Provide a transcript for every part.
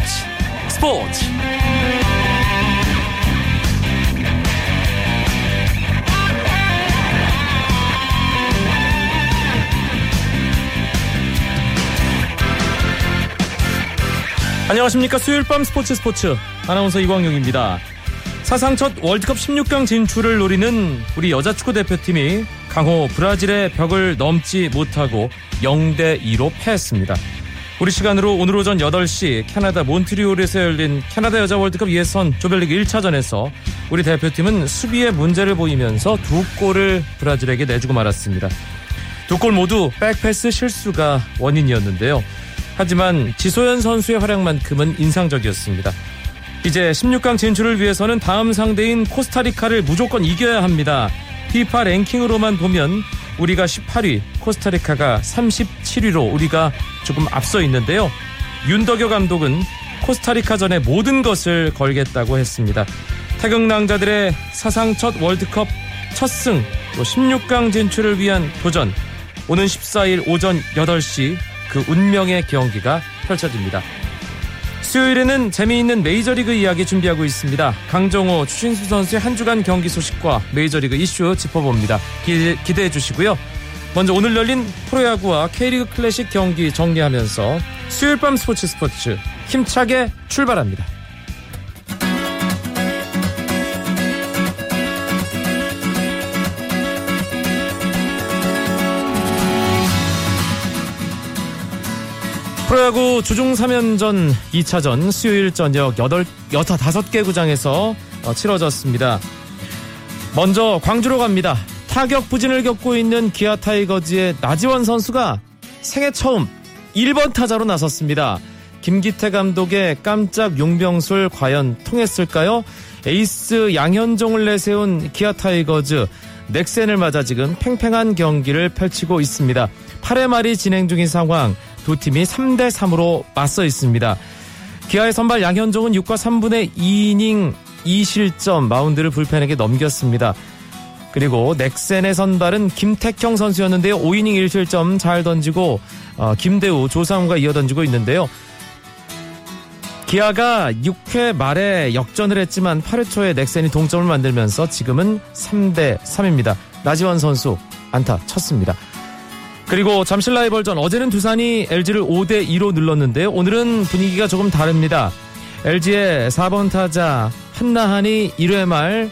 스포츠. 스포츠. 안녕하십니까. 수요일 밤 스포츠 스포츠. 아나운서 이광용입니다. 사상 첫 월드컵 16강 진출을 노리는 우리 여자 축구 대표팀이 강호 브라질의 벽을 넘지 못하고 0대 2로 패했습니다. 우리 시간으로 오늘 오전 8시 캐나다 몬트리올에서 열린 캐나다 여자 월드컵 예선 조별리그 1차전에서 우리 대표팀은 수비에 문제를 보이면서 두 골을 브라질에게 내주고 말았습니다. 두 골 모두 백패스 실수가 원인이었는데요. 하지만 지소연 선수의 활약만큼은 인상적이었습니다. 이제 16강 진출을 위해서는 다음 상대인 코스타리카를 무조건 이겨야 합니다. 피파 랭킹으로만 보면 우리가 18위, 코스타리카가 37위로 우리가 조금 앞서 있는데요. 윤덕여 감독은 코스타리카전에 모든 것을 걸겠다고 했습니다. 태극낭자들의 사상 첫 월드컵 첫 승, 또 16강 진출을 위한 도전. 오는 14일 오전 8시 그 운명의 경기가 펼쳐집니다. 수요일에는 재미있는 메이저리그 이야기 준비하고 있습니다. 강정호, 추신수 선수의 한 주간 경기 소식과 메이저리그 이슈 짚어봅니다. 기, 기대해 주시고요. 먼저 오늘 열린 프로야구와 K리그 클래식 경기 정리하면서 수요일 밤 스포츠 스포츠 힘차게 출발합니다. 프로야구 주중 3연전 2차전 수요일 저녁 8, 5개 구장에서 어, 치러졌습니다. 먼저 광주로 갑니다. 타격 부진을 겪고 있는 기아 타이거즈의 나지완 선수가 생애 처음 1번 타자로 나섰습니다. 김기태 감독의 깜짝 용병술 과연 통했을까요? 에이스 양현종을 내세운 기아 타이거즈 넥센을 맞아 지금 팽팽한 경기를 펼치고 있습니다. 8회 말이 진행 중인 상황 두 팀이 3대 3으로 맞서 있습니다. 기아의 선발 양현종은 6과 3분의 2이닝 2실점 마운드를 불펜에게 넘겼습니다. 그리고 넥센의 선발은 김택형 선수였는데요. 5이닝 1실점 잘 던지고 어, 김대우, 조상우가 이어 던지고 있는데요. 기아가 6회 말에 역전을 했지만 8회 초에 넥센이 동점을 만들면서 지금은 3대 3입니다. 나지원 선수 안타 쳤습니다. 그리고 잠실 라이 벌전 어제는 두산이 LG를 5대 2로 눌렀는데요. 오늘은 분위기가 조금 다릅니다. LG의 4번 타자 한나한이 1회 말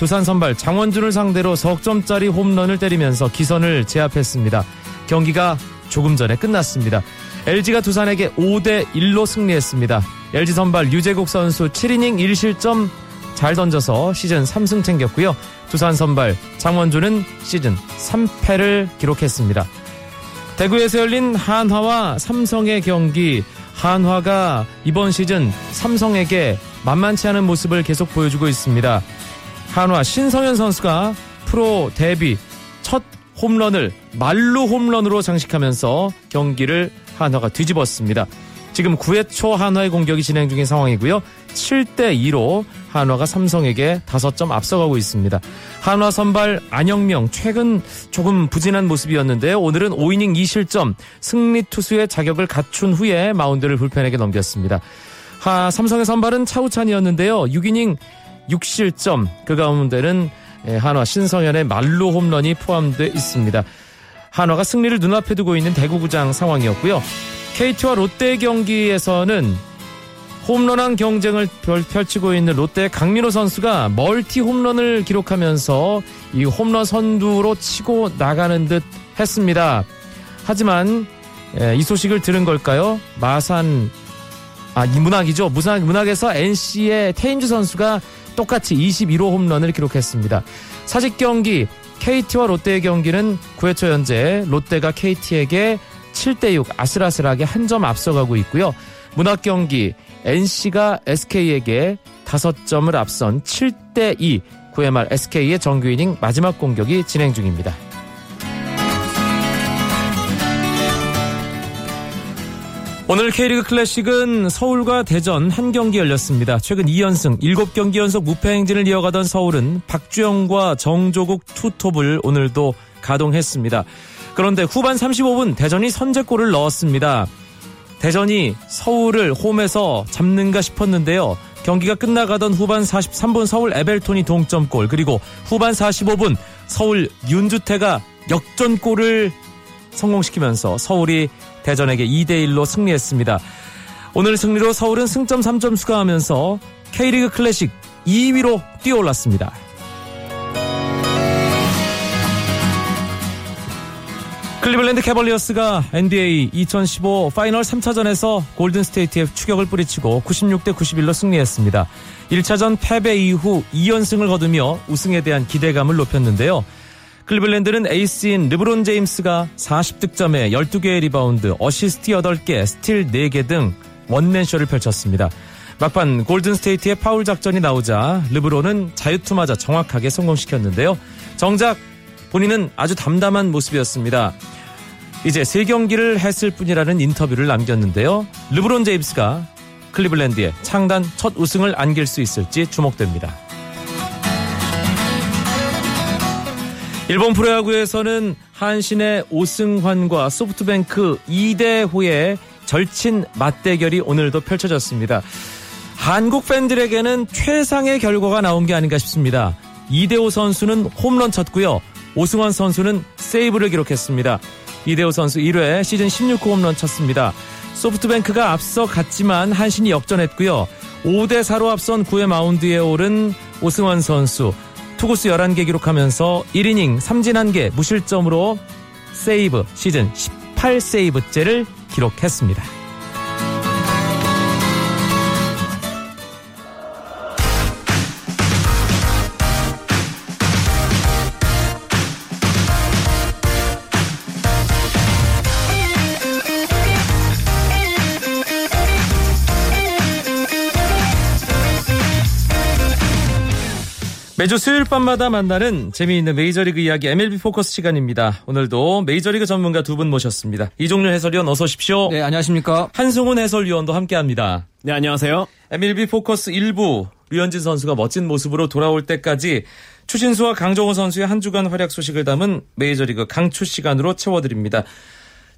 두산 선발 장원준을 상대로 석점짜리 홈런을 때리면서 기선을 제압했습니다. 경기가 조금 전에 끝났습니다. LG가 두산에게 5대 1로 승리했습니다. LG 선발 유재국 선수 7이닝 1실점 잘 던져서 시즌 3승 챙겼고요. 두산 선발 장원준은 시즌 3패를 기록했습니다. 대구에서 열린 한화와 삼성의 경기 한화가 이번 시즌 삼성에게 만만치 않은 모습을 계속 보여주고 있습니다. 한화 신성현 선수가 프로 데뷔 첫 홈런을 말루 홈런으로 장식하면서 경기를 한화가 뒤집었습니다. 지금 9회 초 한화의 공격이 진행 중인 상황이고요. 7대 2로 한화가 삼성에게 5점 앞서가고 있습니다. 한화 선발 안영명 최근 조금 부진한 모습이었는데요. 오늘은 5이닝 2실점 승리 투수의 자격을 갖춘 후에 마운드를 불펜에게 넘겼습니다. 하 삼성의 선발은 차우찬이었는데요. 6이닝 6실점 그 가운데는 예, 한화 신성현의 말로 홈런이 포함되어 있습니다. 한화가 승리를 눈앞에 두고 있는 대구구장 상황이었고요. KT와 롯데 경기에서는 홈런왕 경쟁을 펼치고 있는 롯데 강민호 선수가 멀티 홈런을 기록하면서 이 홈런 선두로 치고 나가는 듯 했습니다. 하지만 예, 이 소식을 들은 걸까요? 마산 아, 이 문학이죠. 문학, 문학에서 NC의 테인주 선수가 똑같이 21호 홈런을 기록했습니다. 사직 경기 KT와 롯데의 경기는 9회 초 현재 롯데가 KT에게 7대6 아슬아슬하게 한 점 앞서가고 있고요. 문학 경기 NC가 SK에게 5점을 앞선 7대2 9회 말 SK의 정규 이닝 마지막 공격이 진행 중입니다. 오늘 K리그 클래식은 서울과 대전 한 경기 열렸습니다. 최근 2연승 7경기 연속 무패 행진을 이어가던 서울은 박주영과 정조국 투톱을 오늘도 가동했습니다. 그런데 후반 35분 대전이 선제골을 넣었습니다. 대전이 서울을 홈에서 잡는가 싶었는데요. 경기가 끝나가던 후반 43분 서울 에벨톤이 동점골 그리고 후반 45분 서울 윤주태가 역전골을 성공시키면서 서울이 대전에게 2대1로 승리했습니다. 오늘 승리로 서울은 승점 3점 추가하면서 K리그 클래식 2위로 뛰어올랐습니다. 클리블랜드 캐벌리어스가 NBA 2015 파이널 3차전에서 골든스테이트의 추격을 뿌리치고 96대 91로 승리했습니다. 1차전 패배 이후 2연승을 거두며 우승에 대한 기대감을 높였는데요. 클리블랜드는 에이스인 르브론 제임스가 40득점에 12개의 리바운드, 어시스트 8개, 스틸 4개 등 원맨쇼를 펼쳤습니다. 막판 골든스테이트의 파울 작전이 나오자 르브론은 자유투마저 정확하게 성공시켰는데요. 정작 본인은 아주 담담한 모습이었습니다. 이제 세 경기를 했을 뿐이라는 인터뷰를 남겼는데요. 르브론 제임스가 클리블랜드의 창단 첫 우승을 안길 수 있을지 주목됩니다. 일본 프로야구에서는 한신의 오승환과 소프트뱅크 2대 호의 절친 맞대결이 오늘도 펼쳐졌습니다. 한국 팬들에게는 최상의 결과가 나온 게 아닌가 싶습니다. 이대호 선수는 홈런 쳤고요. 오승환 선수는 세이브를 기록했습니다. 이대호 선수 1회 시즌 16호 홈런 쳤습니다. 소프트뱅크가 앞서 갔지만 한신이 역전했고요. 5대 4로 앞선 9회 마운드에 오른 오승환 선수 투구수 11개 기록하면서 1이닝 3진 1개 무실점으로 세이브 시즌 18세이브째를 기록했습니다. 매주 수요일 밤마다 만나는 재미있는 메이저리그 이야기 MLB 포커스 시간입니다. 오늘도 메이저리그 전문가 두 분 모셨습니다. 이종률 해설위원 어서 오십시오. 네, 안녕하십니까. 한승훈 해설위원도 함께합니다. 네, 안녕하세요. MLB 포커스 1부 류현진 선수가 멋진 모습으로 돌아올 때까지 추신수와 강정호 선수의 한 주간 활약 소식을 담은 메이저리그 강추 시간으로 채워드립니다.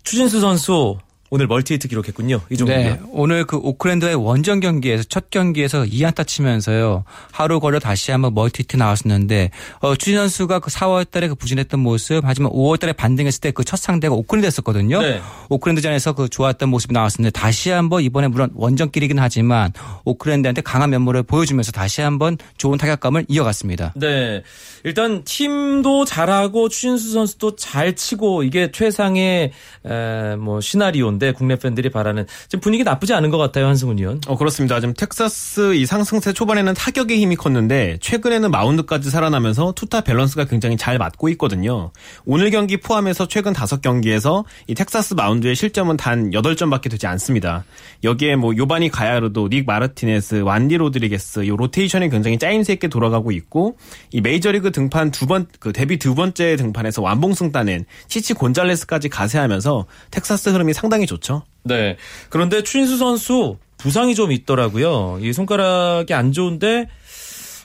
추신수 선수 오늘 멀티히트 기록했군요. 이종률 위원. 네. 오늘 그 오클랜드의 원정 경기에서 첫 경기에서 2안타 치면서요. 하루 걸러 다시 한번 멀티히트 나왔었는데 어, 추신수 선수가 그 4월 달에 그 부진했던 모습 하지만 5월 달에 반등했을 때 그 첫 상대가 오클랜드였었거든요. 네. 오클랜드전에서 그 좋았던 모습이 나왔었는데 다시 한번 이번에 물론 원정길이긴 하지만 오클랜드한테 강한 면모를 보여주면서 다시 한번 좋은 타격감을 이어갔습니다. 네. 일단 팀도 잘하고 추신수 선수도 잘 치고 이게 최상의 에, 뭐 시나리오인데 가운데 국내 팬들이 바라는 지금 분위기 나쁘지 않은 것 같아요 한승훈 위원. 어 그렇습니다. 지금 텍사스 이 상승세 초반에는 타격의 힘이 컸는데 최근에는 마운드까지 살아나면서 투타 밸런스가 굉장히 잘 맞고 있거든요. 오늘 경기 포함해서 최근 5경기에서 이 텍사스 마운드의 실점은 단 8점밖에 되지 않습니다. 여기에 뭐 요바니 가야르도, 닉 마르티네스, 완디 로드리게스 요 로테이션이 굉장히 짜임새 있게 돌아가고 있고 이 메이저리그 등판 두 번 그 데뷔 두 번째 등판에서 완봉승 따낸 치치 곤잘레스까지 가세하면서 텍사스 흐름이 상당히 좋죠. 네. 그런데 추신수 선수 부상이 좀 있더라고요. 이 손가락이 안 좋은데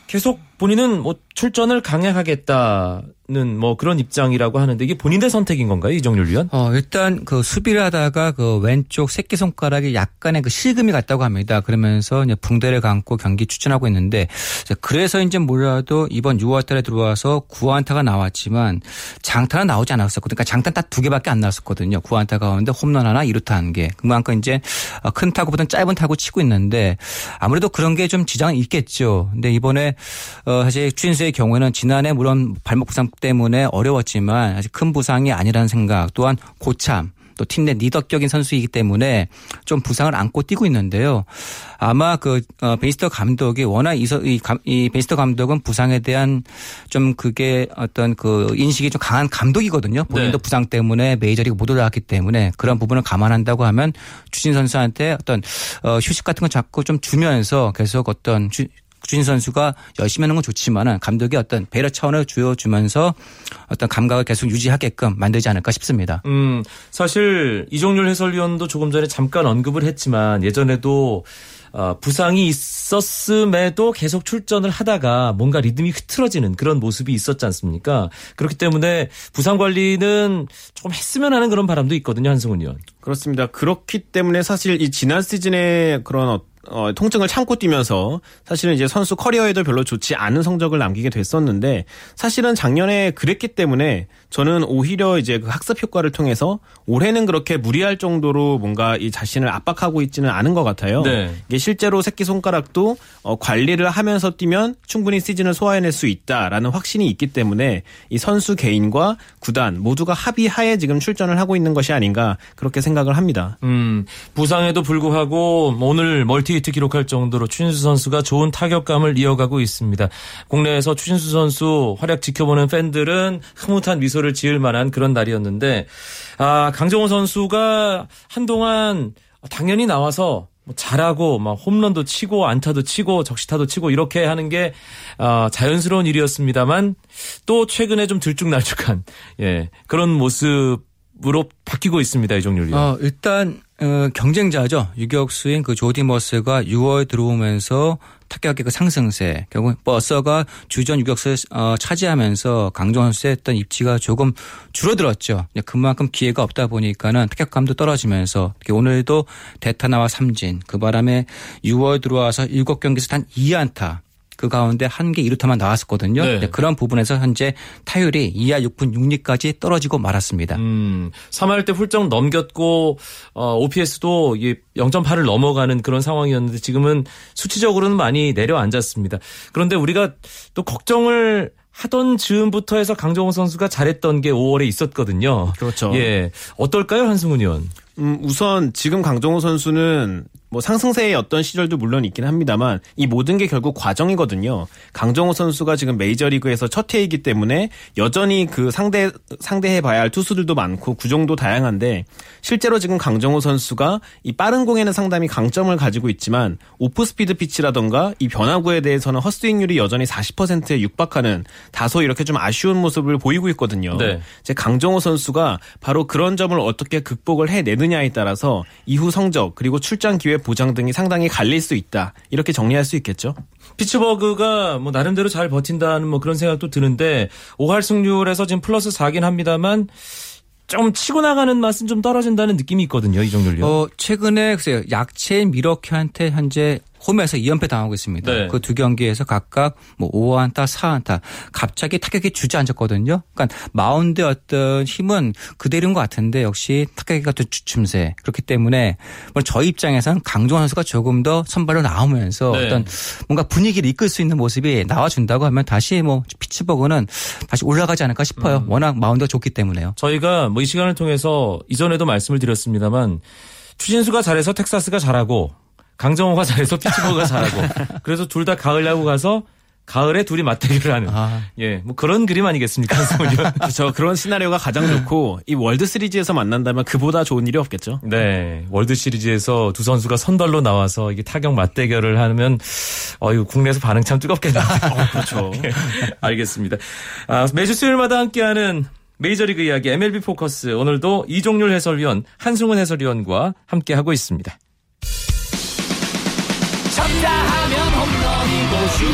계속 본인은 뭐 출전을 강행하겠다는 뭐 그런 입장이라고 하는데 이게 본인의 선택인 건가요? 이정률 위원? 어, 일단 그 수비를 하다가 그 왼쪽 새끼 손가락에 약간의 그 실금이 갔다고 합니다. 그러면서 이제 붕대를 감고 경기 추천하고 있는데 그래서 이제 몰라도 이번 6월 달에 들어와서 9안타가 나왔지만 장타는 나오지 않았었거든요. 그러니까 장타 딱 두 개밖에 안 나왔었거든요. 9안타 가운데 홈런 하나, 2루타 한 개. 그만큼 이제 큰 타구보다는 짧은 타구 치고 있는데 아무래도 그런 게 좀 지장은 있겠죠. 근데 이번에 어, 사실 추인수의 경우에는 지난해 물론 발목 부상 때문에 어려웠지만 아직 큰 부상이 아니라는 생각 또한 고참 또 팀 내 리더격인 선수이기 때문에 좀 부상을 안고 뛰고 있는데요. 아마 그 어, 베이스터 감독이 워낙 이서, 이, 이 베이스터 감독은 부상에 대한 좀 그게 어떤 그 인식이 좀 강한 감독이거든요. 본인도 네. 부상 때문에 메이저리그 못 올라왔기 때문에 그런 부분을 감안한다고 하면 추진 선수한테 어떤 어, 휴식 같은 걸 자꾸 좀 주면서 계속 어떤 주 진 선수가 열심히 하는 건 좋지만은 감독이 어떤 배려 차원을 주어 주면서 어떤 감각을 계속 유지하게끔 만들지 않을까 싶습니다. 음, 사실 이종률 해설위원도 조금 전에 잠깐 언급을 했지만 예전에도 어, 부상이 있었음에도 계속 출전을 하다가 뭔가 리듬이 흐트러지는 그런 모습이 있었지 않습니까? 그렇기 때문에 부상 관리는 조금 했으면 하는 그런 바람도 있거든요, 한승훈 의원. 그렇습니다. 그렇기 때문에 사실 이 지난 시즌에 그런 어, 어, 통증을 참고 뛰면서 사실은 이제 선수 커리어에도 별로 좋지 않은 성적을 남기게 됐었는데 사실은 작년에 그랬기 때문에 저는 오히려 이제 그 학습 효과를 통해서 올해는 그렇게 무리할 정도로 뭔가 이 자신을 압박하고 있지는 않은 것 같아요. 네. 이게 실제로 새끼 손가락도 어, 관리를 하면서 뛰면 충분히 시즌을 소화해낼 수 있다라는 확신이 있기 때문에 이 선수 개인과 구단 모두가 합의하에 지금 출전을 하고 있는 것이 아닌가 그렇게 생각을 합니다. 음, 부상에도 불구하고 오늘 멀티히트 기록할 정도로 추신수 선수가 좋은 타격감을 이어가고 있습니다. 국내에서 추신수 선수 활약 지켜보는 팬들은 흐뭇한 미소 를 지을 만한 그런 날이었는데 아, 강정호 선수가 한동안 당연히 나와서 뭐 잘하고 막 홈런도 치고 안타도 치고 적시타도 치고 이렇게 하는 게 어, 자연스러운 일이었습니다만 또 최근에 좀 들쭉날쭉한 예 그런 모습으로 바뀌고 있습니다 이종률이. 어, 일단 어, 경쟁자죠. 유격수인 그 조디 머스가 6월 들어오면서 타격의 그 상승세. 결국 버서가 주전 유격수를 어, 차지하면서 강정 선수의 했던 입지가 조금 줄어들었죠. 그만큼 기회가 없다 보니까는 타격감도 떨어지면서 오늘도 대타나와 삼진 그 바람에 6월 들어와서 7경기에서 단 2안타 그 가운데 한 개 이루타만 나왔었거든요. 네. 그런 부분에서 현재 타율이 2할 6분 6리까지 떨어지고 말았습니다. 음, 3할 때 훌쩍 넘겼고 어, OPS도 0.8을 넘어가는 그런 상황이었는데 지금은 수치적으로는 많이 내려앉았습니다. 그런데 우리가 또 걱정을 하던 즈음부터 해서 강정호 선수가 잘했던 게 5월에 있었거든요. 그렇죠. 예. 어떨까요, 한승훈 의원? 음, 우선 지금 강정호 선수는 뭐 상승세의 어떤 시절도 물론 있긴 합니다만 이 모든 게 결국 과정이거든요. 강정호 선수가 지금 메이저리그에서 첫 해이기 때문에 여전히 그 상대 상대해 봐야 할 투수들도 많고 구종도 다양한데 실제로 지금 강정호 선수가 이 빠른 공에는 상당히 강점을 가지고 있지만 오프 스피드 피치라던가 이 변화구에 대해서는 헛스윙률이 여전히 40%에 육박하는 다소 이렇게 좀 아쉬운 모습을 보이고 있거든요. 네. 이제 강정호 선수가 바로 그런 점을 어떻게 극복을 해내느냐에 따라서 이후 성적 그리고 출장 기회 보장 등이 상당히 갈릴 수 있다. 이렇게 정리할 수 있겠죠. 피츠버그가 뭐 나름대로 잘 버틴다는 뭐 그런 생각도 드는데 5할 승률에서 지금 플러스 4긴 합니다만 좀 치고 나가는 맛은 좀 떨어진다는 느낌이 있거든요. 이종률 위원. 어, 최근에 글쎄요. 약체인 밀워키한테 현재 홈에서 2연패 당하고 있습니다. 네. 그두 경기에서 각각 뭐 5안타, 4안타. 갑자기 타격이 주저앉았거든요. 그러니까 마운드의 어떤 힘은 그대로인 것 같은데 역시 타격이 같은 주춤세. 그렇기 때문에 물론 저희 입장에서는 강정호 선수가 조금 더 선발로 나오면서 네. 어떤 뭔가 분위기를 이끌 수 있는 모습이 나와준다고 하면 다시 뭐 피츠버그는 다시 올라가지 않을까 싶어요. 음. 워낙 마운드가 좋기 때문에요. 저희가 뭐 이 시간을 통해서 이전에도 말씀을 드렸습니다만 추신수가 잘해서 텍사스가 잘하고 강정호가 잘해서 피츠버그가 잘하고 그래서 둘 다 가을 야구 가서 가을에 둘이 맞대결을 하는 아. 예, 뭐 그런 그림 아니겠습니까? 그렇죠. 그런 시나리오가 가장 좋고 이 월드 시리즈에서 만난다면 그보다 좋은 일이 없겠죠. 네. 월드 시리즈에서 두 선수가 선발로 나와서 이게 타격 맞대결을 하면 어 이거 국내에서 반응 참 뜨겁겠네요. 그렇죠. 알겠습니다. 아, 매주 수요일마다 함께하는 메이저리그 이야기 MLB 포커스 오늘도 이종률 해설위원, 한승훈 해설위원과 함께하고 있습니다. 슛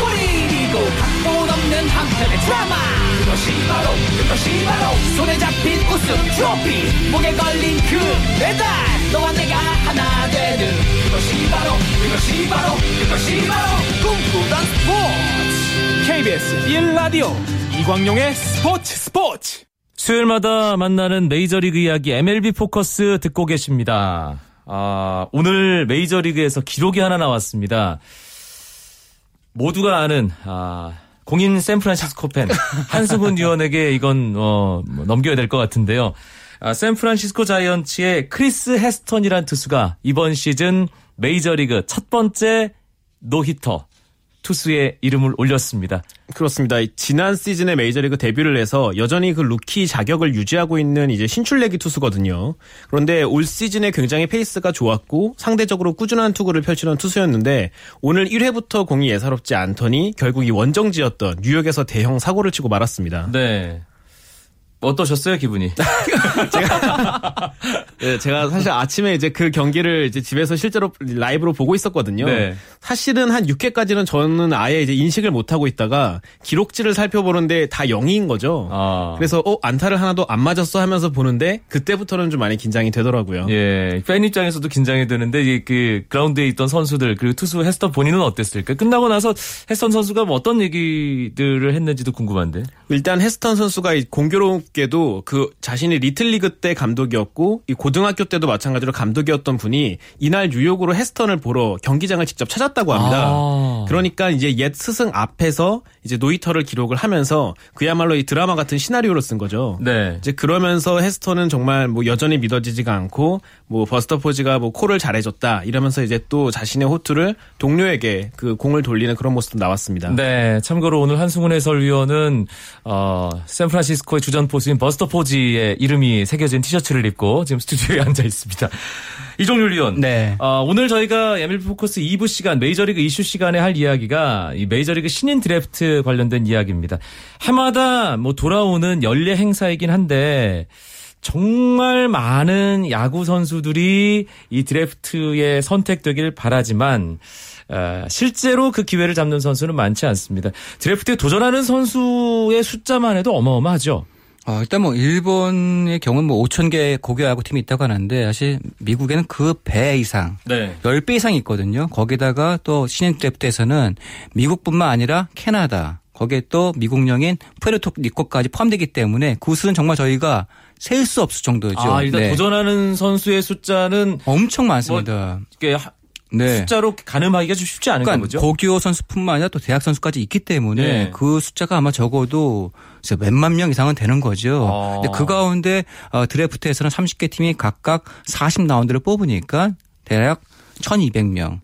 골이고 각본 없는 한편의 드라마 그것이 바로 그것이 바로 손에 잡힌 우승 트로피 목에 걸린 그 배달 너와 내가 하나 되는 그것이 바로 그것이 바로 그것이 바로 꿈꾸던 스포츠 KBS 1라디오 이광용의 스포츠 스포츠 수요일마다 만나는 메이저리그 이야기 MLB 포커스 듣고 계십니다. 아, 오늘 메이저리그에서 기록이 하나 나왔습니다. 모두가 아는 아, 공인 샌프란시스코 팬 한승훈 위원에게 이건 어, 뭐 넘겨야 될 것 같은데요. 아, 샌프란시스코 자이언츠의 크리스 헤스턴이란 투수가 이번 시즌 메이저리그 첫 번째 노히터 투수의 이름을 올렸습니다. 그렇습니다. 이 지난 시즌에 메이저리그 데뷔를 해서 여전히 그 루키 자격을 유지하고 있는 이제 신출내기 투수거든요. 그런데 올 시즌에 굉장히 페이스가 좋았고 상대적으로 꾸준한 투구를 펼치는 투수였는데 오늘 1회부터 공이 예사롭지 않더니 결국 이 원정지였던 뉴욕에서 대형 사고를 치고 말았습니다. 네. 어떠셨어요, 기분이? 네, 제가 사실 아침에 이제 그 경기를 이제 집에서 실제로 라이브로 보고 있었거든요. 네. 사실은 한 6회까지는 저는 아예 이제 인식을 못 하고 있다가 기록지를 살펴보는데 다 0인 거죠. 아. 그래서 어 안타를 하나도 안 맞았어 하면서 보는데 그때부터는 좀 많이 긴장이 되더라고요. 예, 팬 입장에서도 긴장이 되는데 이그 그라운드에 있던 선수들 그리고 투수 헤스턴 본인은 어땠을까? 끝나고 나서 헤스턴 선수가 뭐 어떤 얘기들을 했는지도 궁금한데. 일단 헤스턴 선수가 이 공교롭 게도 그 자신이 리틀리그 때 감독이었고 이 고등학교 때도 마찬가지로 감독이었던 분이 이날 뉴욕으로 헤스턴을 보러 경기장을 직접 찾았다고 합니다. 아. 그러니까 이제 옛 스승 앞에서 이제 노히터를 기록을 하면서 그야말로 이 드라마 같은 시나리오를 쓴 거죠. 네. 이제 그러면서 헤스턴은 정말 뭐 여전히 믿어지지가 않고 뭐 버스터 포지가 뭐 콜을 잘해줬다 이러면서 이제 또 자신의 호투를 동료에게 그 공을 돌리는 그런 모습도 나왔습니다. 네, 참고로 오늘 한승훈 해설위원은 어, 샌프란시스코의 주전 포 수인 버스터 포지의 이름이 새겨진 티셔츠를 입고 지금 스튜디오에 앉아 있습니다. 이종률 위원. 네. 어, 오늘 저희가 MLB 포커스 2부 시간 메이저리그 이슈 시간에 할 이야기가 이 메이저리그 신인 드래프트 관련된 이야기입니다. 해마다 뭐 돌아오는 연례 행사이긴 한데 정말 많은 야구 선수들이 이 드래프트에 선택되길 바라지만 어, 실제로 그 기회를 잡는 선수는 많지 않습니다. 드래프트에 도전하는 선수의 숫자만 해도 어마어마하죠. 어, 일단 뭐 일본의 경우는 뭐 5천 개 고교 야구 팀이 있다고 하는데 사실 미국에는 그 배 이상 네. 10배 이상이 있거든요. 거기다가 또 신인 드래프트에서는 미국뿐만 아니라 캐나다 거기에 또 미국령인 푸에르토리코까지 포함되기 때문에 그 수는 정말 저희가 셀 수 없을 정도죠. 아, 일단 네. 도전하는 선수의 숫자는 엄청 많습니다. 하- 네. 숫자로 가늠하기가 좀 쉽지 않은가 그러니까 보죠. 고교 선수뿐만 아니라 또 대학 선수까지 있기 때문에 네. 그 숫자가 아마 적어도 몇만 명 이상은 되는 거죠. 아. 근데 그 가운데 어, 드래프트에서는 30개 팀이 각각 40라운드를 뽑으니까 대략 1,200명.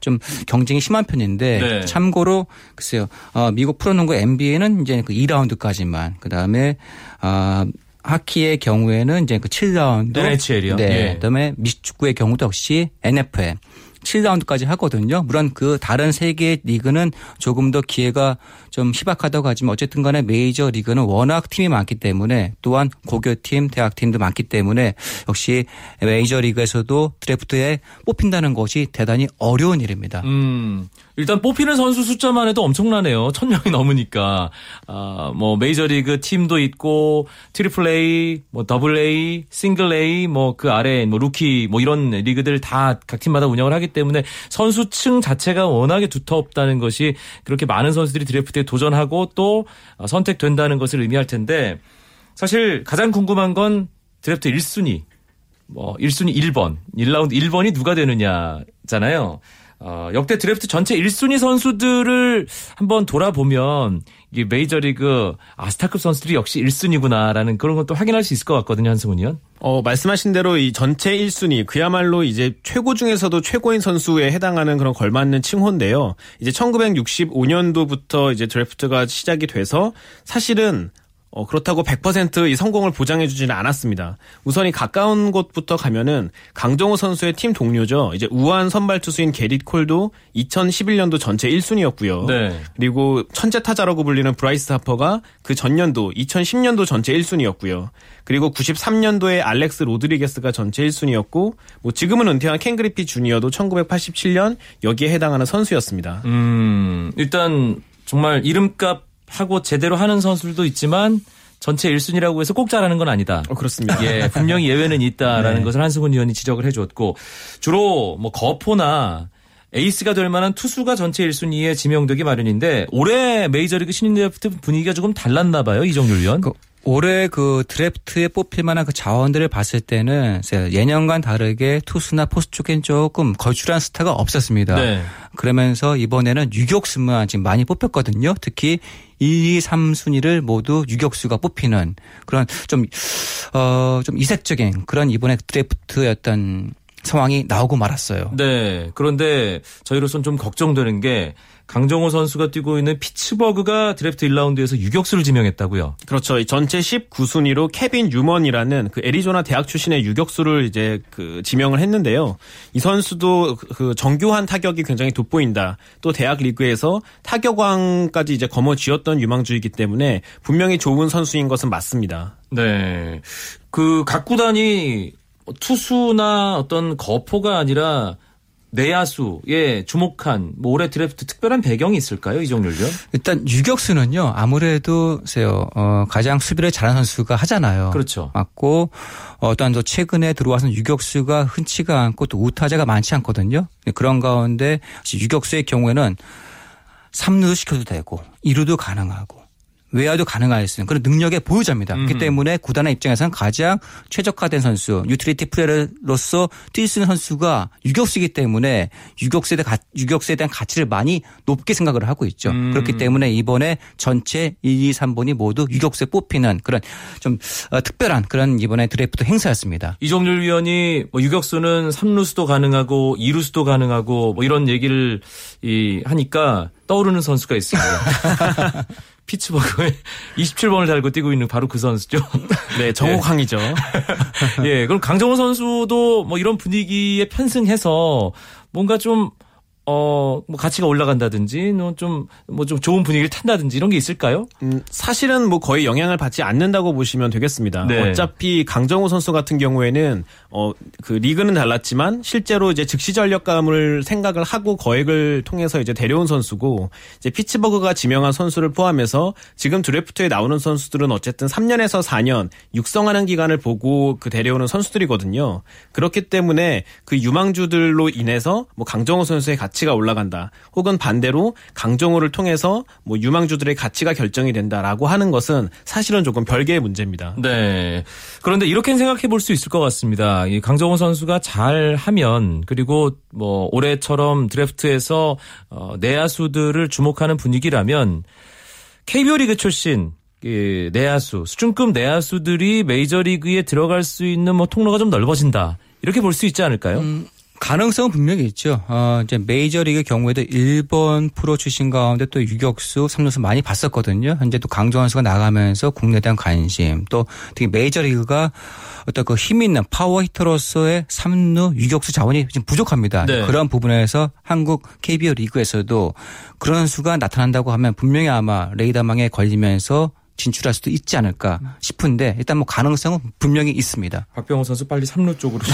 좀 경쟁이 심한 편인데 네. 참고로 글쎄요 어, 미국 프로농구 NBA는 이제 그 2라운드까지만 그 다음에 어, 하키의 경우에는 이제 그 7라운드 NHL이요? 네. 예. 그다음에 미식축구의 경우도 역시 NFL 7라운드까지 하거든요. 물론 그 다른 세개 리그는 조금 더 기회가 좀 희박하다고 하지만 어쨌든 간에 메이저 리그는 워낙 팀이 많기 때문에 또한 고교팀, 대학팀도 많기 때문에 역시 메이저 리그에서도 드래프트에 뽑힌다는 것이 대단히 어려운 일입니다. 음, 일단 뽑히는 선수 숫자만 해도 엄청나네요. 천 명이 넘으니까. 아, 뭐, 메이저리그 팀도 있고, 트리플 A, 뭐, 더블 A, 싱글 A, 뭐, 그 아래, 뭐, 루키, 뭐, 이런 리그들 다 각 팀마다 운영을 하기 때문에 선수층 자체가 워낙에 두텁다는 것이 그렇게 많은 선수들이 드래프트에 도전하고 또 어, 선택된다는 것을 의미할 텐데, 사실 가장 궁금한 건 드래프트 1순위. 뭐 1순위 1번, 1라운드 1번이 누가 되느냐잖아요. 어, 역대 드래프트 전체 1순위 선수들을 한번 돌아보면 이게 메이저리그 올스타급 선수들이 역시 1순위구나라는 그런 것도 확인할 수 있을 것 같거든요, 한승훈 위원. 어, 말씀하신 대로 이 전체 1순위, 그야말로 이제 최고 중에서도 최고인 선수에 해당하는 그런 걸맞는 칭호인데요. 이제 1965년도부터 이제 드래프트가 시작이 돼서 사실은 어, 그렇다고 100%이 성공을 보장해주지는 않았습니다. 우선 이 가까운 곳부터 가면은 강정호 선수의 팀 동료죠. 이제 우완 선발 투수인 게릿 콜도 2011년도 전체 1순위였고요. 네. 그리고 천재 타자라고 불리는 브라이스 하퍼가 그 전년도 2010년도 전체 1순위였고요. 그리고 93년도에 알렉스 로드리게스가 전체 1순위였고 뭐 지금은 은퇴한 켄 그리피 주니어도 1987년 여기에 해당하는 선수였습니다. 음, 일단 정말 이름값 하고 제대로 하는 선수들도 있지만 전체 1순위라고 해서 꼭 잘하는 건 아니다. 어, 그렇습니다. 예, 분명히 예외는 있다라는 것을 한승훈 위원이 지적을 해줬고 주로 뭐 거포나 에이스가 될 만한 투수가 전체 1순위에 지명되기 마련인데 올해 메이저리그 신인 드래프트 분위기가 조금 달랐나 봐요 이종률 위원. 그 올해 그 드래프트에 뽑힐 만한 그 자원들을 봤을 때는 예년간 다르게 투수나 포수 쪽엔 조금 걸출한 스타가 없었습니다. 네. 그러면서 이번에는 유격수만 지금 많이 뽑혔거든요. 특히 1, 2, 3순위를 모두 유격수가 뽑히는 그런 좀, 어, 좀 이색적인 그런 이번에 드래프트였던 상황이 나오고 말았어요. 네. 그런데 저희로서는 좀 걱정되는 게 강정호 선수가 뛰고 있는 피츠버그가 드래프트 1라운드에서 유격수를 지명했다고요. 그렇죠. 이 전체 19순위로 케빈 뉴먼이라는 그 애리조나 대학 출신의 유격수를 이제 그 지명을 했는데요. 이 선수도 그 정교한 타격이 굉장히 돋보인다. 또 대학 리그에서 타격왕까지 이제 거머쥐었던 유망주이기 때문에 분명히 좋은 선수인 것은 맞습니다. 네. 그 각 구단이 투수나 어떤 거포가 아니라 내야수에 주목한 뭐 올해 드래프트 특별한 배경이 있을까요? 이정률 위원? 일단 유격수는요 아무래도 세요 어, 가장 수비를 잘하는 선수가 하잖아요. 그렇죠. 맞고 어, 또한 또 최근에 들어와서 유격수가 흔치가 않고 또 우타자가 많지 않거든요. 그런 가운데 유격수의 경우에는 3루도 시켜도 되고 2루도 가능하고 외야도 수 있는 그런 능력의 보유자입니다. 그렇기 때문에 구단의 입장에서는 가장 최적화된 선수, utility player로서 뛸 수 있는 선수가 유격수이기 때문에 유격수에 대한, 유격수에 대한 가치를 많이 높게 생각을 하고 있죠. 그렇기 때문에 이번에 전체 1, 2, 3번이 모두 유격수에 뽑히는 그런 좀 어, 특별한 그런 이번에 드래프트 행사였습니다. 이정률 위원이 뭐 유격수는 3루수도 가능하고 2루수도 가능하고 뭐 이런 얘기를 이 하니까 떠오르는 선수가 있습니다. 피츠버그에 27번을 달고 뛰고 있는 바로 그 선수죠. 네, 정옥항이죠. 예, 그럼 강정호 선수도 뭐 이런 분위기에 편승해서 뭔가 좀 어, 뭐 가치가 올라간다든지, 좀, 뭐 좀 좋은 분위기를 탄다든지 이런 게 있을까요? 음, 사실은 뭐 거의 영향을 받지 않는다고 보시면 되겠습니다. 네. 어차피 강정호 선수 같은 경우에는 어 그 리그는 달랐지만 실제로 이제 즉시 전력감을 생각을 하고 거액을 통해서 이제 데려온 선수고 이제 피츠버그가 지명한 선수를 포함해서 지금 드래프트에 나오는 선수들은 어쨌든 3년에서 4년 육성하는 기간을 보고 그 데려오는 선수들이거든요. 그렇기 때문에 그 유망주들로 인해서 뭐 강정호 선수의 가치 가 올라간다. 혹은 반대로 강정호를 통해서 뭐 유망주들의 가치가 결정이 된다라고 하는 것은 사실은 조금 별개의 문제입니다. 네. 그런데 이렇게 생각해 볼 수 있을 것 같습니다. 이 강정호 선수가 잘 하면 그리고 뭐 올해처럼 드래프트에서 어, 내야수들을 주목하는 분위기라면 KBO 리그 출신 이 내야수, 수준급 내야수들이 메이저리그에 들어갈 수 있는 뭐 통로가 좀 넓어진다. 이렇게 볼 수 있지 않을까요? 가능성은 분명히 있죠. 어, 이제 메이저리그 경우에도 일본 프로 출신 가운데 또 유격수, 3루수 많이 봤었거든요. 현재 또 강정호 선수가 나가면서 국내에 대한 관심 또 특히 메이저리그가 어떤 그 힘 있는 power hitter로서의 3루 유격수 자원이 지금 부족합니다. 네. 그런 부분에서 한국 KBO 리그에서도 그런 선수가 나타난다고 하면 분명히 아마 레이더망에 걸리면서 진출할 수도 있지 않을까 싶은데 일단 뭐 가능성은 분명히 있습니다. 박병호 선수 빨리 3루 쪽으로.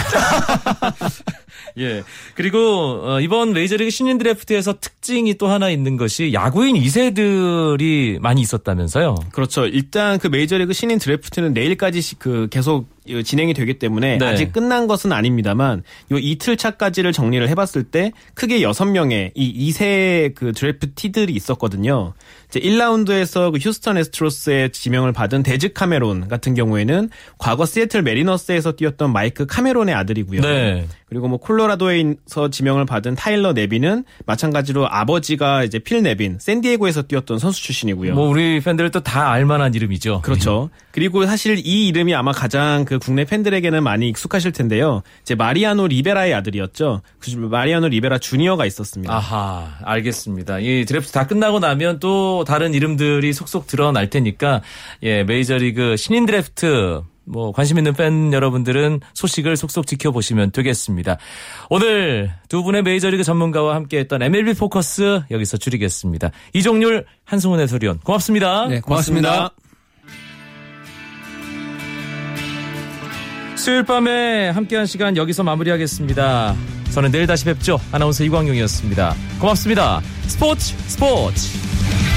예. 그리고 어, 이번 메이저리그 신인 드래프트에서 특징이 또 하나 있는 것이 야구인 2세들이 많이 있었다면서요. 그렇죠. 일단 그 메이저리그 신인 드래프트는 내일까지 시- 그 계속 진행이 되기 때문에 네. 아직 끝난 것은 아닙니다만 요 이틀 차까지를 정리를 해봤을 때 크게 6명의 이 2세 그 draftee들이 있었거든요. 이제 1라운드에서 그 휴스턴 애스트로스의 지명을 받은 데즈 카메론 같은 경우에는 과거 시애틀 매리너스에서 뛰었던 마이크 카메론의 아들이고요. 네. 그리고 뭐 콜로라도에서 지명을 받은 타일러 네빈은 마찬가지로 아버지가 이제 필 네빈 샌디에고에서 뛰었던 선수 출신이고요. 뭐 우리 팬들도 다 알만한 이름이죠. 그렇죠. 그리고 사실 이 이름이 아마 가장 그 국내 팬들에게는 많이 익숙하실 텐데요. 이제 마리아노 리베라의 아들이었죠. 그 마리아노 리베라 주니어가 있었습니다. 아하, 알겠습니다. 이 드래프트 다 끝나고 나면 또 다른 이름들이 속속 드러날 테니까 예, 메이저리그 신인 드래프트 뭐 관심 있는 팬 여러분들은 소식을 속속 지켜보시면 되겠습니다. 오늘 두 분의 메이저리그 전문가와 함께했던 MLB 포커스 여기서 줄이겠습니다. 이종률 한승훈 해설위원 고맙습니다. 네, 고맙습니다. 수요일 밤에 함께한 시간 여기서 마무리하겠습니다. 저는 내일 다시 뵙죠. 아나운서 이광용이었습니다. 고맙습니다. 스포츠 스포츠.